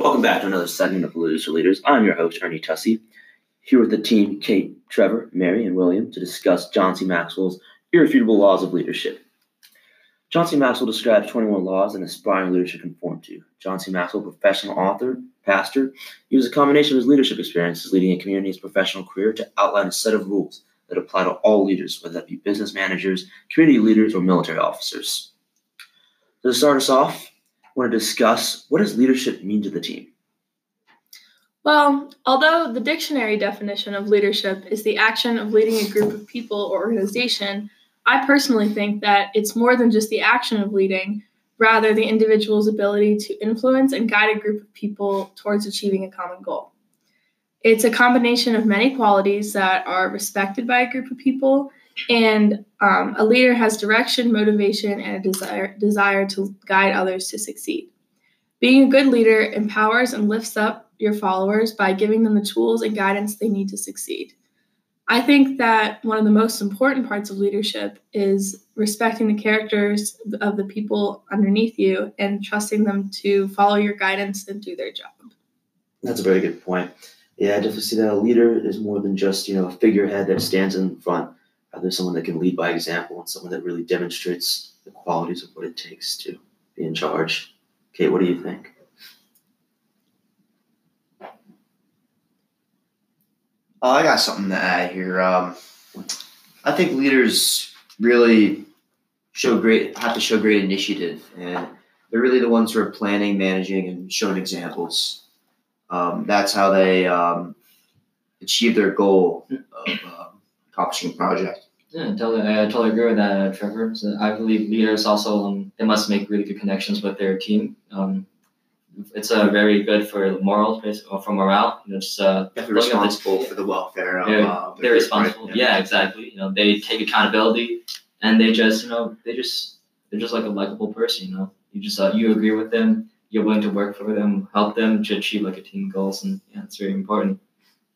Welcome back to another segment of Leaders for Leaders. I'm your host, Ernie Tussey, here with the team Kate, Trevor, Mary, and William to discuss John C. Maxwell's Irrefutable Laws of Leadership. John C. Maxwell describes 21 laws an aspiring leader should conform to. John C. Maxwell, professional author, pastor, uses a combination of his leadership experiences leading a community's professional career to outline a set of rules that apply to all leaders, whether that be business managers, community leaders, or military officers. So to start us off, want to discuss what does leadership mean to the team? Well, although the dictionary definition of leadership is the action of leading a group of people or organization, I personally think that it's more than just the action of leading, rather, the individual's ability to influence and guide a group of people towards achieving a common goal. It's a combination of many qualities that are respected by a group of people and um, a leader has direction, motivation, and a desire, desire to guide others to succeed. Being a good leader empowers and lifts up your followers by giving them the tools and guidance they need to succeed. I think that one of the most important parts of leadership is respecting the characters of the people underneath you and trusting them to follow your guidance and do their job. That's a very good point. Yeah, I definitely see that a leader is more than just, you know, a figurehead that stands in front rather someone that can lead by example and someone that really demonstrates the qualities of what it takes to be in charge. Kate, what do you think? Oh, I got something to add here. Um, I think leaders really show great have to show great initiative, and they're really the ones who are planning, managing, and showing examples. Um, that's how they um, achieve their goal of uh, accomplishing a project. Yeah, totally. I totally agree with that, uh, Trevor. So I believe leaders also um, they must make really good connections with their team. Um, it's uh, very good for moral, or for morale. You know, just uh, they're responsible for the welfare. Of, they're, uh, they're responsible. Right? Yeah. yeah, exactly. You know, they take accountability, and they just, you know, they just they're just like a likable person. You know, you just uh, you agree with them. You're willing to work for them, help them to achieve like a team goals, and yeah, it's very important.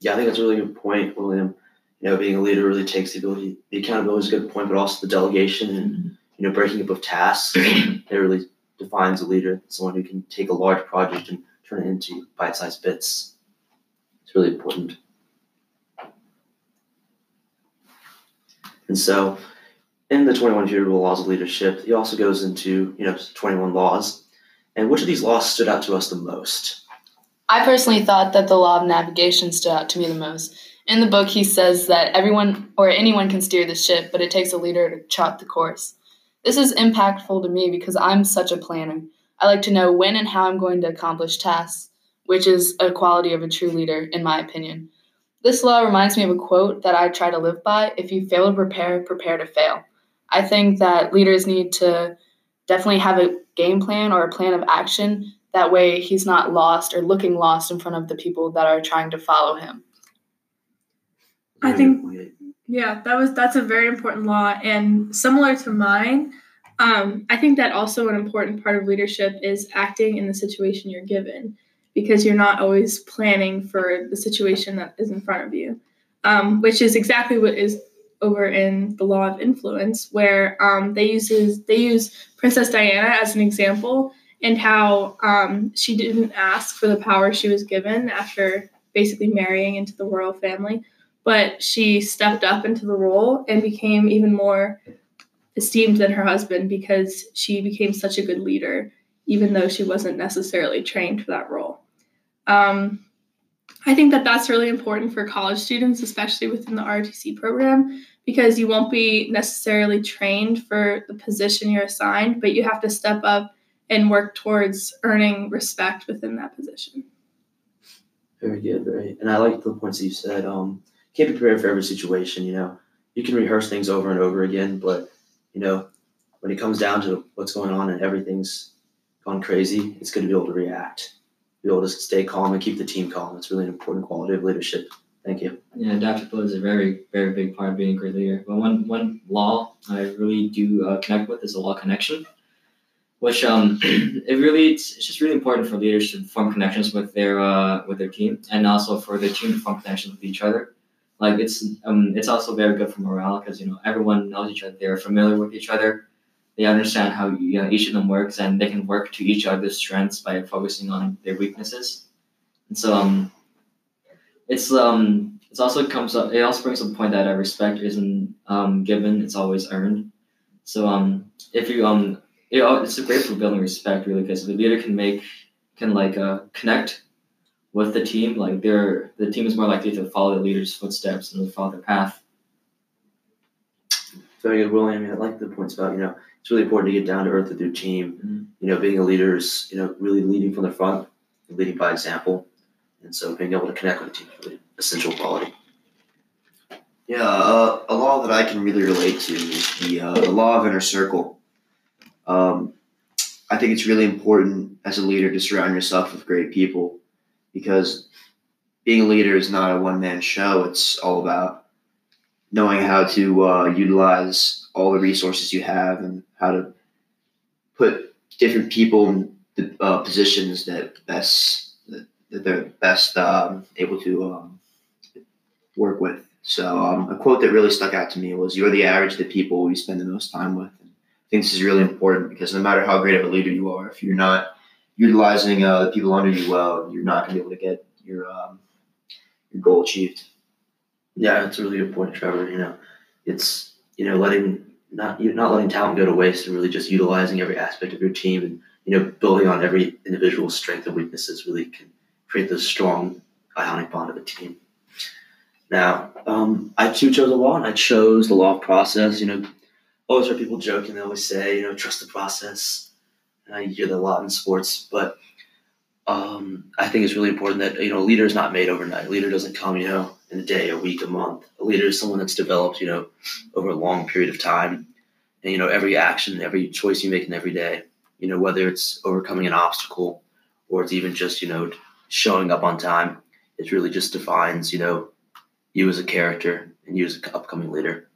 Yeah, I think that's a really good point, William you know, being a leader really takes the ability, the accountability is a good point, but also the delegation and, you know, breaking up of tasks. it really defines a leader, someone who can take a large project and turn it into bite sized bits. It's really important. And so, in the 21 Irrefutable Laws of Leadership, he also goes into, you know, 21 laws. And which of these laws stood out to us the most? I personally thought that the law of navigation stood out to me the most in the book, he says that everyone or anyone can steer the ship, but it takes a leader to chart the course. This is impactful to me because I'm such a planner. I like to know when and how I'm going to accomplish tasks, which is a quality of a true leader, in my opinion. This law reminds me of a quote that I try to live by if you fail to prepare, prepare to fail. I think that leaders need to definitely have a game plan or a plan of action. That way, he's not lost or looking lost in front of the people that are trying to follow him. I think yeah, that was that's a very important law and similar to mine. Um, I think that also an important part of leadership is acting in the situation you're given because you're not always planning for the situation that is in front of you, um, which is exactly what is over in the law of influence, where um, they uses they use Princess Diana as an example and how um, she didn't ask for the power she was given after basically marrying into the royal family but she stepped up into the role and became even more esteemed than her husband because she became such a good leader, even though she wasn't necessarily trained for that role. Um, I think that that's really important for college students, especially within the ROTC program, because you won't be necessarily trained for the position you're assigned, but you have to step up and work towards earning respect within that position. Very good, very. And I like the points that you said. Um, can't be prepared for every situation. You know, you can rehearse things over and over again, but you know, when it comes down to what's going on and everything's gone crazy, it's good to be able to react, be able to stay calm and keep the team calm. It's really an important quality of leadership. Thank you. Yeah, adaptability is a very, very big part of being a great leader. But one, one law I really do uh, connect with is the law connection, which um, it really it's, it's just really important for leaders to form connections with their uh, with their team, and also for the team to form connections with each other like it's um it's also very good for morale because you know everyone knows each other they're familiar with each other they understand how you know, each of them works and they can work to each other's strengths by focusing on their weaknesses. And so um, it's um, it's also comes up. It also brings up the point that uh, respect isn't um, given; it's always earned. So um, if you um, it, it's a great for building respect really because the leader can make can like uh, connect with the team. Like they're the team is more likely to follow the leader's footsteps and follow their path. Very good, William. I mean, I like the points about you know it's really important to get down to earth with your team. Mm-hmm. You know, being a leader is you know really leading from the front, leading by example, and so being able to connect with the team is really essential quality. Yeah, uh, a law that I can really relate to is the uh, the law of inner circle. Um, I think it's really important as a leader to surround yourself with great people because being a leader is not a one man show. It's all about knowing how to uh, utilize all the resources you have and how to put different people in the uh, positions that best that they're best um, able to um, work with. So um, a quote that really stuck out to me was, "You're the average of the people you spend the most time with." And I think this is really important because no matter how great of a leader you are, if you're not utilizing uh, the people under you well, you're not going to be able to get your um, your goal achieved. Yeah, that's a really good point, Trevor. You know, it's you know letting not not letting talent go to waste and really just utilizing every aspect of your team and you know building on every individual's strength and weaknesses really can create this strong ionic bond of a team. Now, um, I too chose a law, and I chose the law of process. You know, always hear people joking. They always say, you know, trust the process. I hear that a lot in sports, but um, I think it's really important that you know a leader is not made overnight. A leader doesn't come, you know, in a day, a week, a month. A leader is someone that's developed, you know, over a long period of time. And you know, every action, every choice you make in every day, you know, whether it's overcoming an obstacle or it's even just you know showing up on time, it really just defines, you know, you as a character and you as an upcoming leader.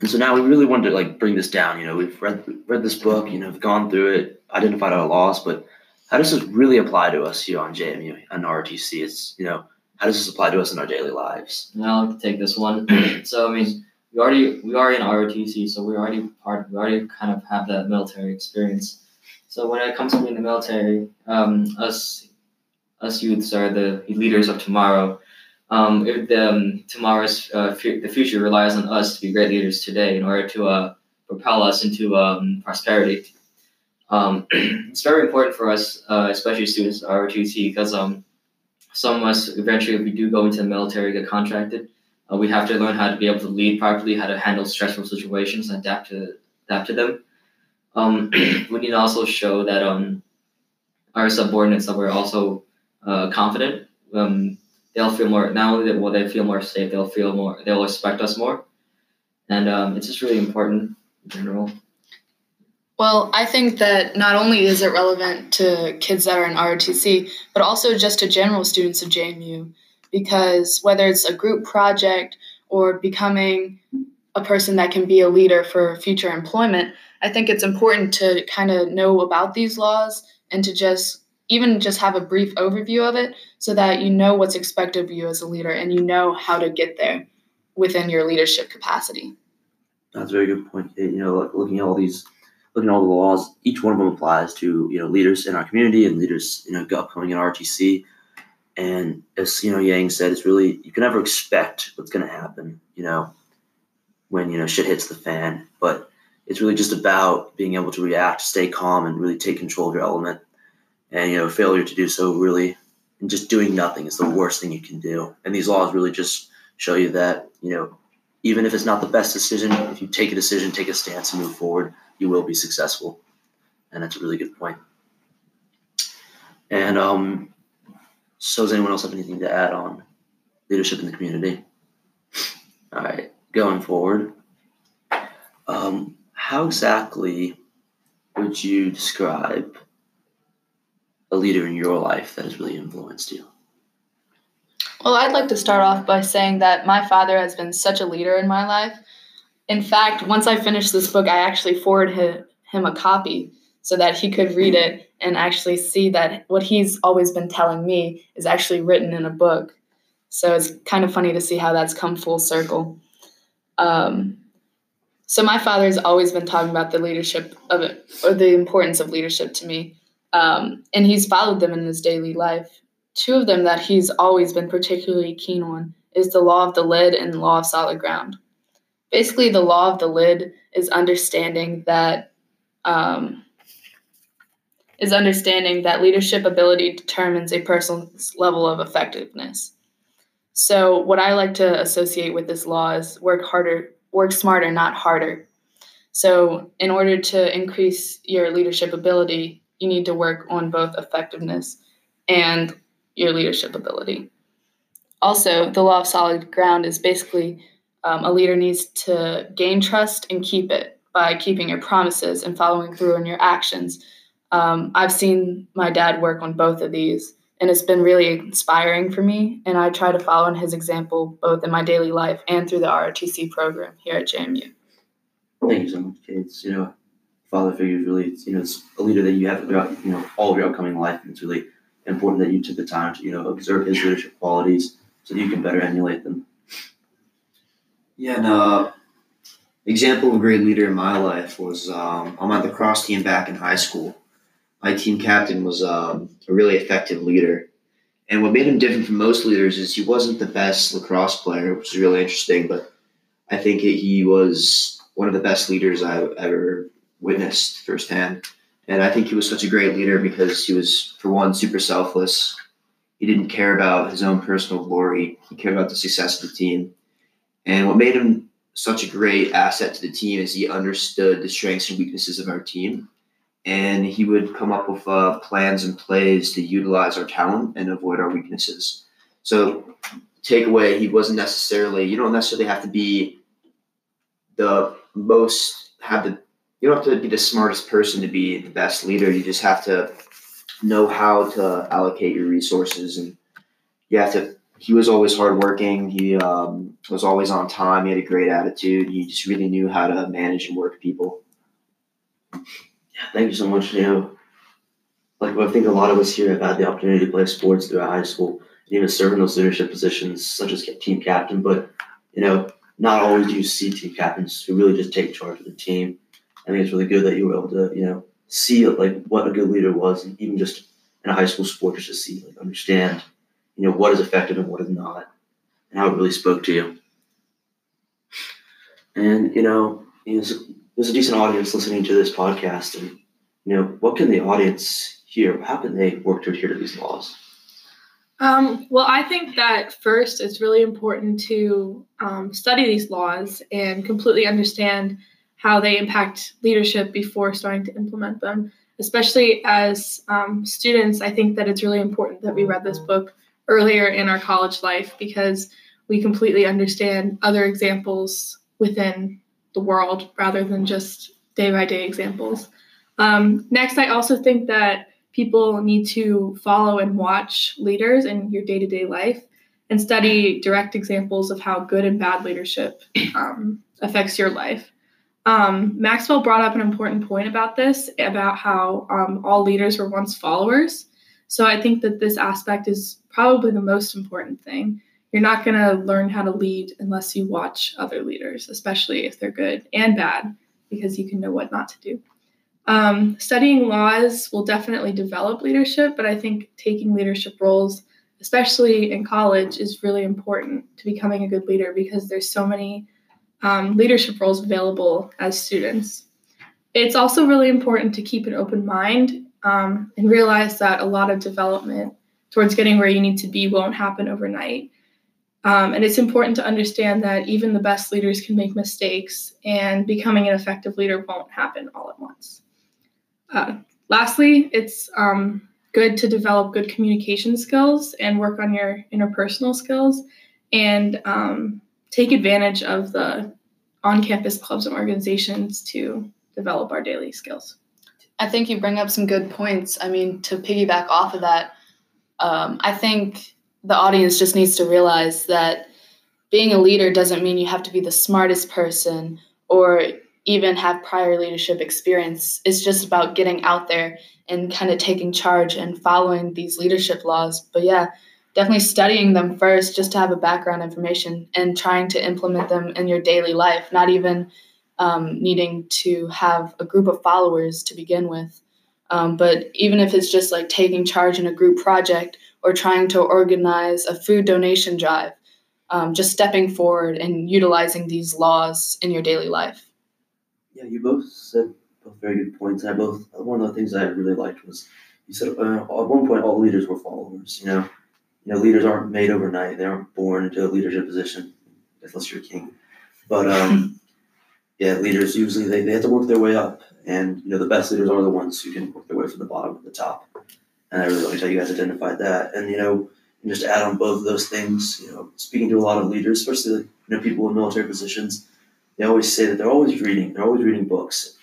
And so now we really wanted to like bring this down. You know, we've read read this book. You know, we've gone through it, identified our loss, but how does this really apply to us here on JMU and ROTC? It's you know, how does this apply to us in our daily lives? I'll take this one. so I mean, we already we are in ROTC, so we already part. We already kind of have that military experience. So when it comes to being in the military, um, us us youths are the leaders of tomorrow um, if the, um, tomorrow's uh, f- the future relies on us to be great leaders today in order to uh, propel us into um, prosperity. Um, it's very important for us, uh, especially students at ROTC, because um, some of us eventually, if we do go into the military, get contracted, uh, we have to learn how to be able to lead properly, how to handle stressful situations, and adapt to adapt to them. Um, we need to also show that our subordinates that we're also uh, confident. They'll feel more not only will they feel more safe, they'll feel more they'll respect us more, and um, it's just really important in general. Well, I think that not only is it relevant to kids that are in ROTC, but also just to general students of JMU, because whether it's a group project or becoming a person that can be a leader for future employment, I think it's important to kind of know about these laws and to just even just have a brief overview of it so that you know what's expected of you as a leader and you know how to get there within your leadership capacity. That's a very good point. You know, looking at all these, looking at all the laws, each one of them applies to you know leaders in our community and leaders you know upcoming in RTC. And as you know, Yang said, it's really you can never expect what's going to happen. You know, when you know shit hits the fan, but it's really just about being able to react, stay calm, and really take control of your element and you know failure to do so really and just doing nothing is the worst thing you can do. And these laws really just show you that you know even if it's not the best decision if you take a decision take a stance and move forward you will be successful. And that's a really good point. And um so does anyone else have anything to add on leadership in the community? All right going forward. Um, how exactly would you describe a leader in your life that has really influenced you? Well, I'd like to start off by saying that my father has been such a leader in my life. In fact, once I finished this book, I actually forwarded him a copy so that he could read it and actually see that what he's always been telling me is actually written in a book. So it's kind of funny to see how that's come full circle. Um, So my father has always been talking about the leadership of it, or the importance of leadership to me, um, and he's followed them in his daily life. Two of them that he's always been particularly keen on is the law of the lid and the law of solid ground. Basically, the law of the lid is understanding that um, is understanding that leadership ability determines a person's level of effectiveness. So, what I like to associate with this law is work harder, work smarter, not harder. So, in order to increase your leadership ability, you need to work on both effectiveness and your leadership ability. Also, the law of solid ground is basically um, a leader needs to gain trust and keep it by keeping your promises and following through on your actions. Um, I've seen my dad work on both of these, and it's been really inspiring for me. And I try to follow in his example both in my daily life and through the ROTC program here at JMU. Thank you so much, kids. You know, father figure is really, you know, it's a leader that you have throughout, you know, all of your upcoming life, and it's really important that you took the time to, you know, observe his leadership qualities so that you can better emulate them. Yeah, and uh, example of a great leader in my life was um, I'm on the cross team back in high school. My team captain was um, a really effective leader. And what made him different from most leaders is he wasn't the best lacrosse player, which is really interesting, but I think he was one of the best leaders I've ever witnessed firsthand. And I think he was such a great leader because he was, for one, super selfless. He didn't care about his own personal glory, he cared about the success of the team. And what made him such a great asset to the team is he understood the strengths and weaknesses of our team. And he would come up with uh, plans and plays to utilize our talent and avoid our weaknesses. So, takeaway, he wasn't necessarily, you don't necessarily have to be the most, have the, you don't have to be the smartest person to be the best leader. You just have to know how to allocate your resources and you have to he was always hardworking. He um, was always on time. He had a great attitude. He just really knew how to manage and work people. Yeah, thank you so much. Know, like I think a lot of us here have had the opportunity to play sports throughout high school and even serve in those leadership positions, such as team captain. But you know, not always do you see team captains who really just take charge of the team. I think it's really good that you were able to, you know, see like what a good leader was, even just in a high school sport, just to see, like, understand you know what is effective and what is not, and how it really spoke to you. And you know, there's, there's a decent audience listening to this podcast, and you know, what can the audience hear? How can they work to adhere to these laws? Um, well, I think that first it's really important to um, study these laws and completely understand how they impact leadership before starting to implement them. Especially as um, students, I think that it's really important that we read this book earlier in our college life because we completely understand other examples within the world rather than just day by day examples. Um, next, I also think that people need to follow and watch leaders in your day to day life and study direct examples of how good and bad leadership um, affects your life. Um, Maxwell brought up an important point about this about how um, all leaders were once followers. So I think that this aspect is probably the most important thing. You're not going to learn how to lead unless you watch other leaders, especially if they're good and bad, because you can know what not to do. Um, studying laws will definitely develop leadership, but I think taking leadership roles, especially in college, is really important to becoming a good leader because there's so many um, leadership roles available as students. It's also really important to keep an open mind um, and realize that a lot of development towards getting where you need to be won't happen overnight. Um, and it's important to understand that even the best leaders can make mistakes, and becoming an effective leader won't happen all at once. Uh, lastly, it's um, good to develop good communication skills and work on your interpersonal skills and um, take advantage of the on campus clubs and organizations to develop our daily skills. I think you bring up some good points. I mean, to piggyback off of that, um, I think the audience just needs to realize that being a leader doesn't mean you have to be the smartest person or even have prior leadership experience. It's just about getting out there and kind of taking charge and following these leadership laws. But yeah, definitely studying them first just to have a background information and trying to implement them in your daily life, not even um, needing to have a group of followers to begin with. Um, but even if it's just like taking charge in a group project or trying to organize a food donation drive, um, just stepping forward and utilizing these laws in your daily life. Yeah, you both said both very good points. I both one of the things I really liked was you said uh, at one point all leaders were followers. You know, you know leaders aren't made overnight. They aren't born into a leadership position unless you're a king. But um, yeah, leaders usually they, they have to work their way up, and you know the best leaders are the ones who can work their way from the bottom to the top. And I really like how you guys identified that. And you know, and just add on both of those things, you know, speaking to a lot of leaders, especially you know people in military positions, they always say that they're always reading. They're always reading books.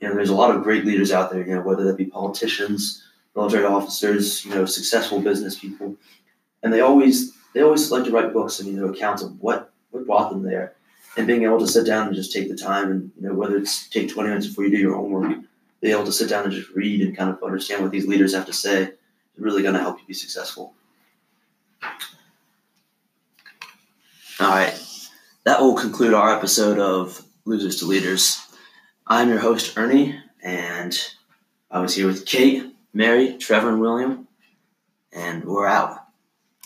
You know, there's a lot of great leaders out there. You know, whether that be politicians, military officers, you know, successful business people, and they always they always like to write books and you know accounts of what what brought them there, and being able to sit down and just take the time and you know whether it's take 20 minutes before you do your homework, be able to sit down and just read and kind of understand what these leaders have to say is really going to help you be successful. All right. That will conclude our episode of Losers to Leaders. I'm your host, Ernie, and I was here with Kate, Mary, Trevor, and William, and we're out.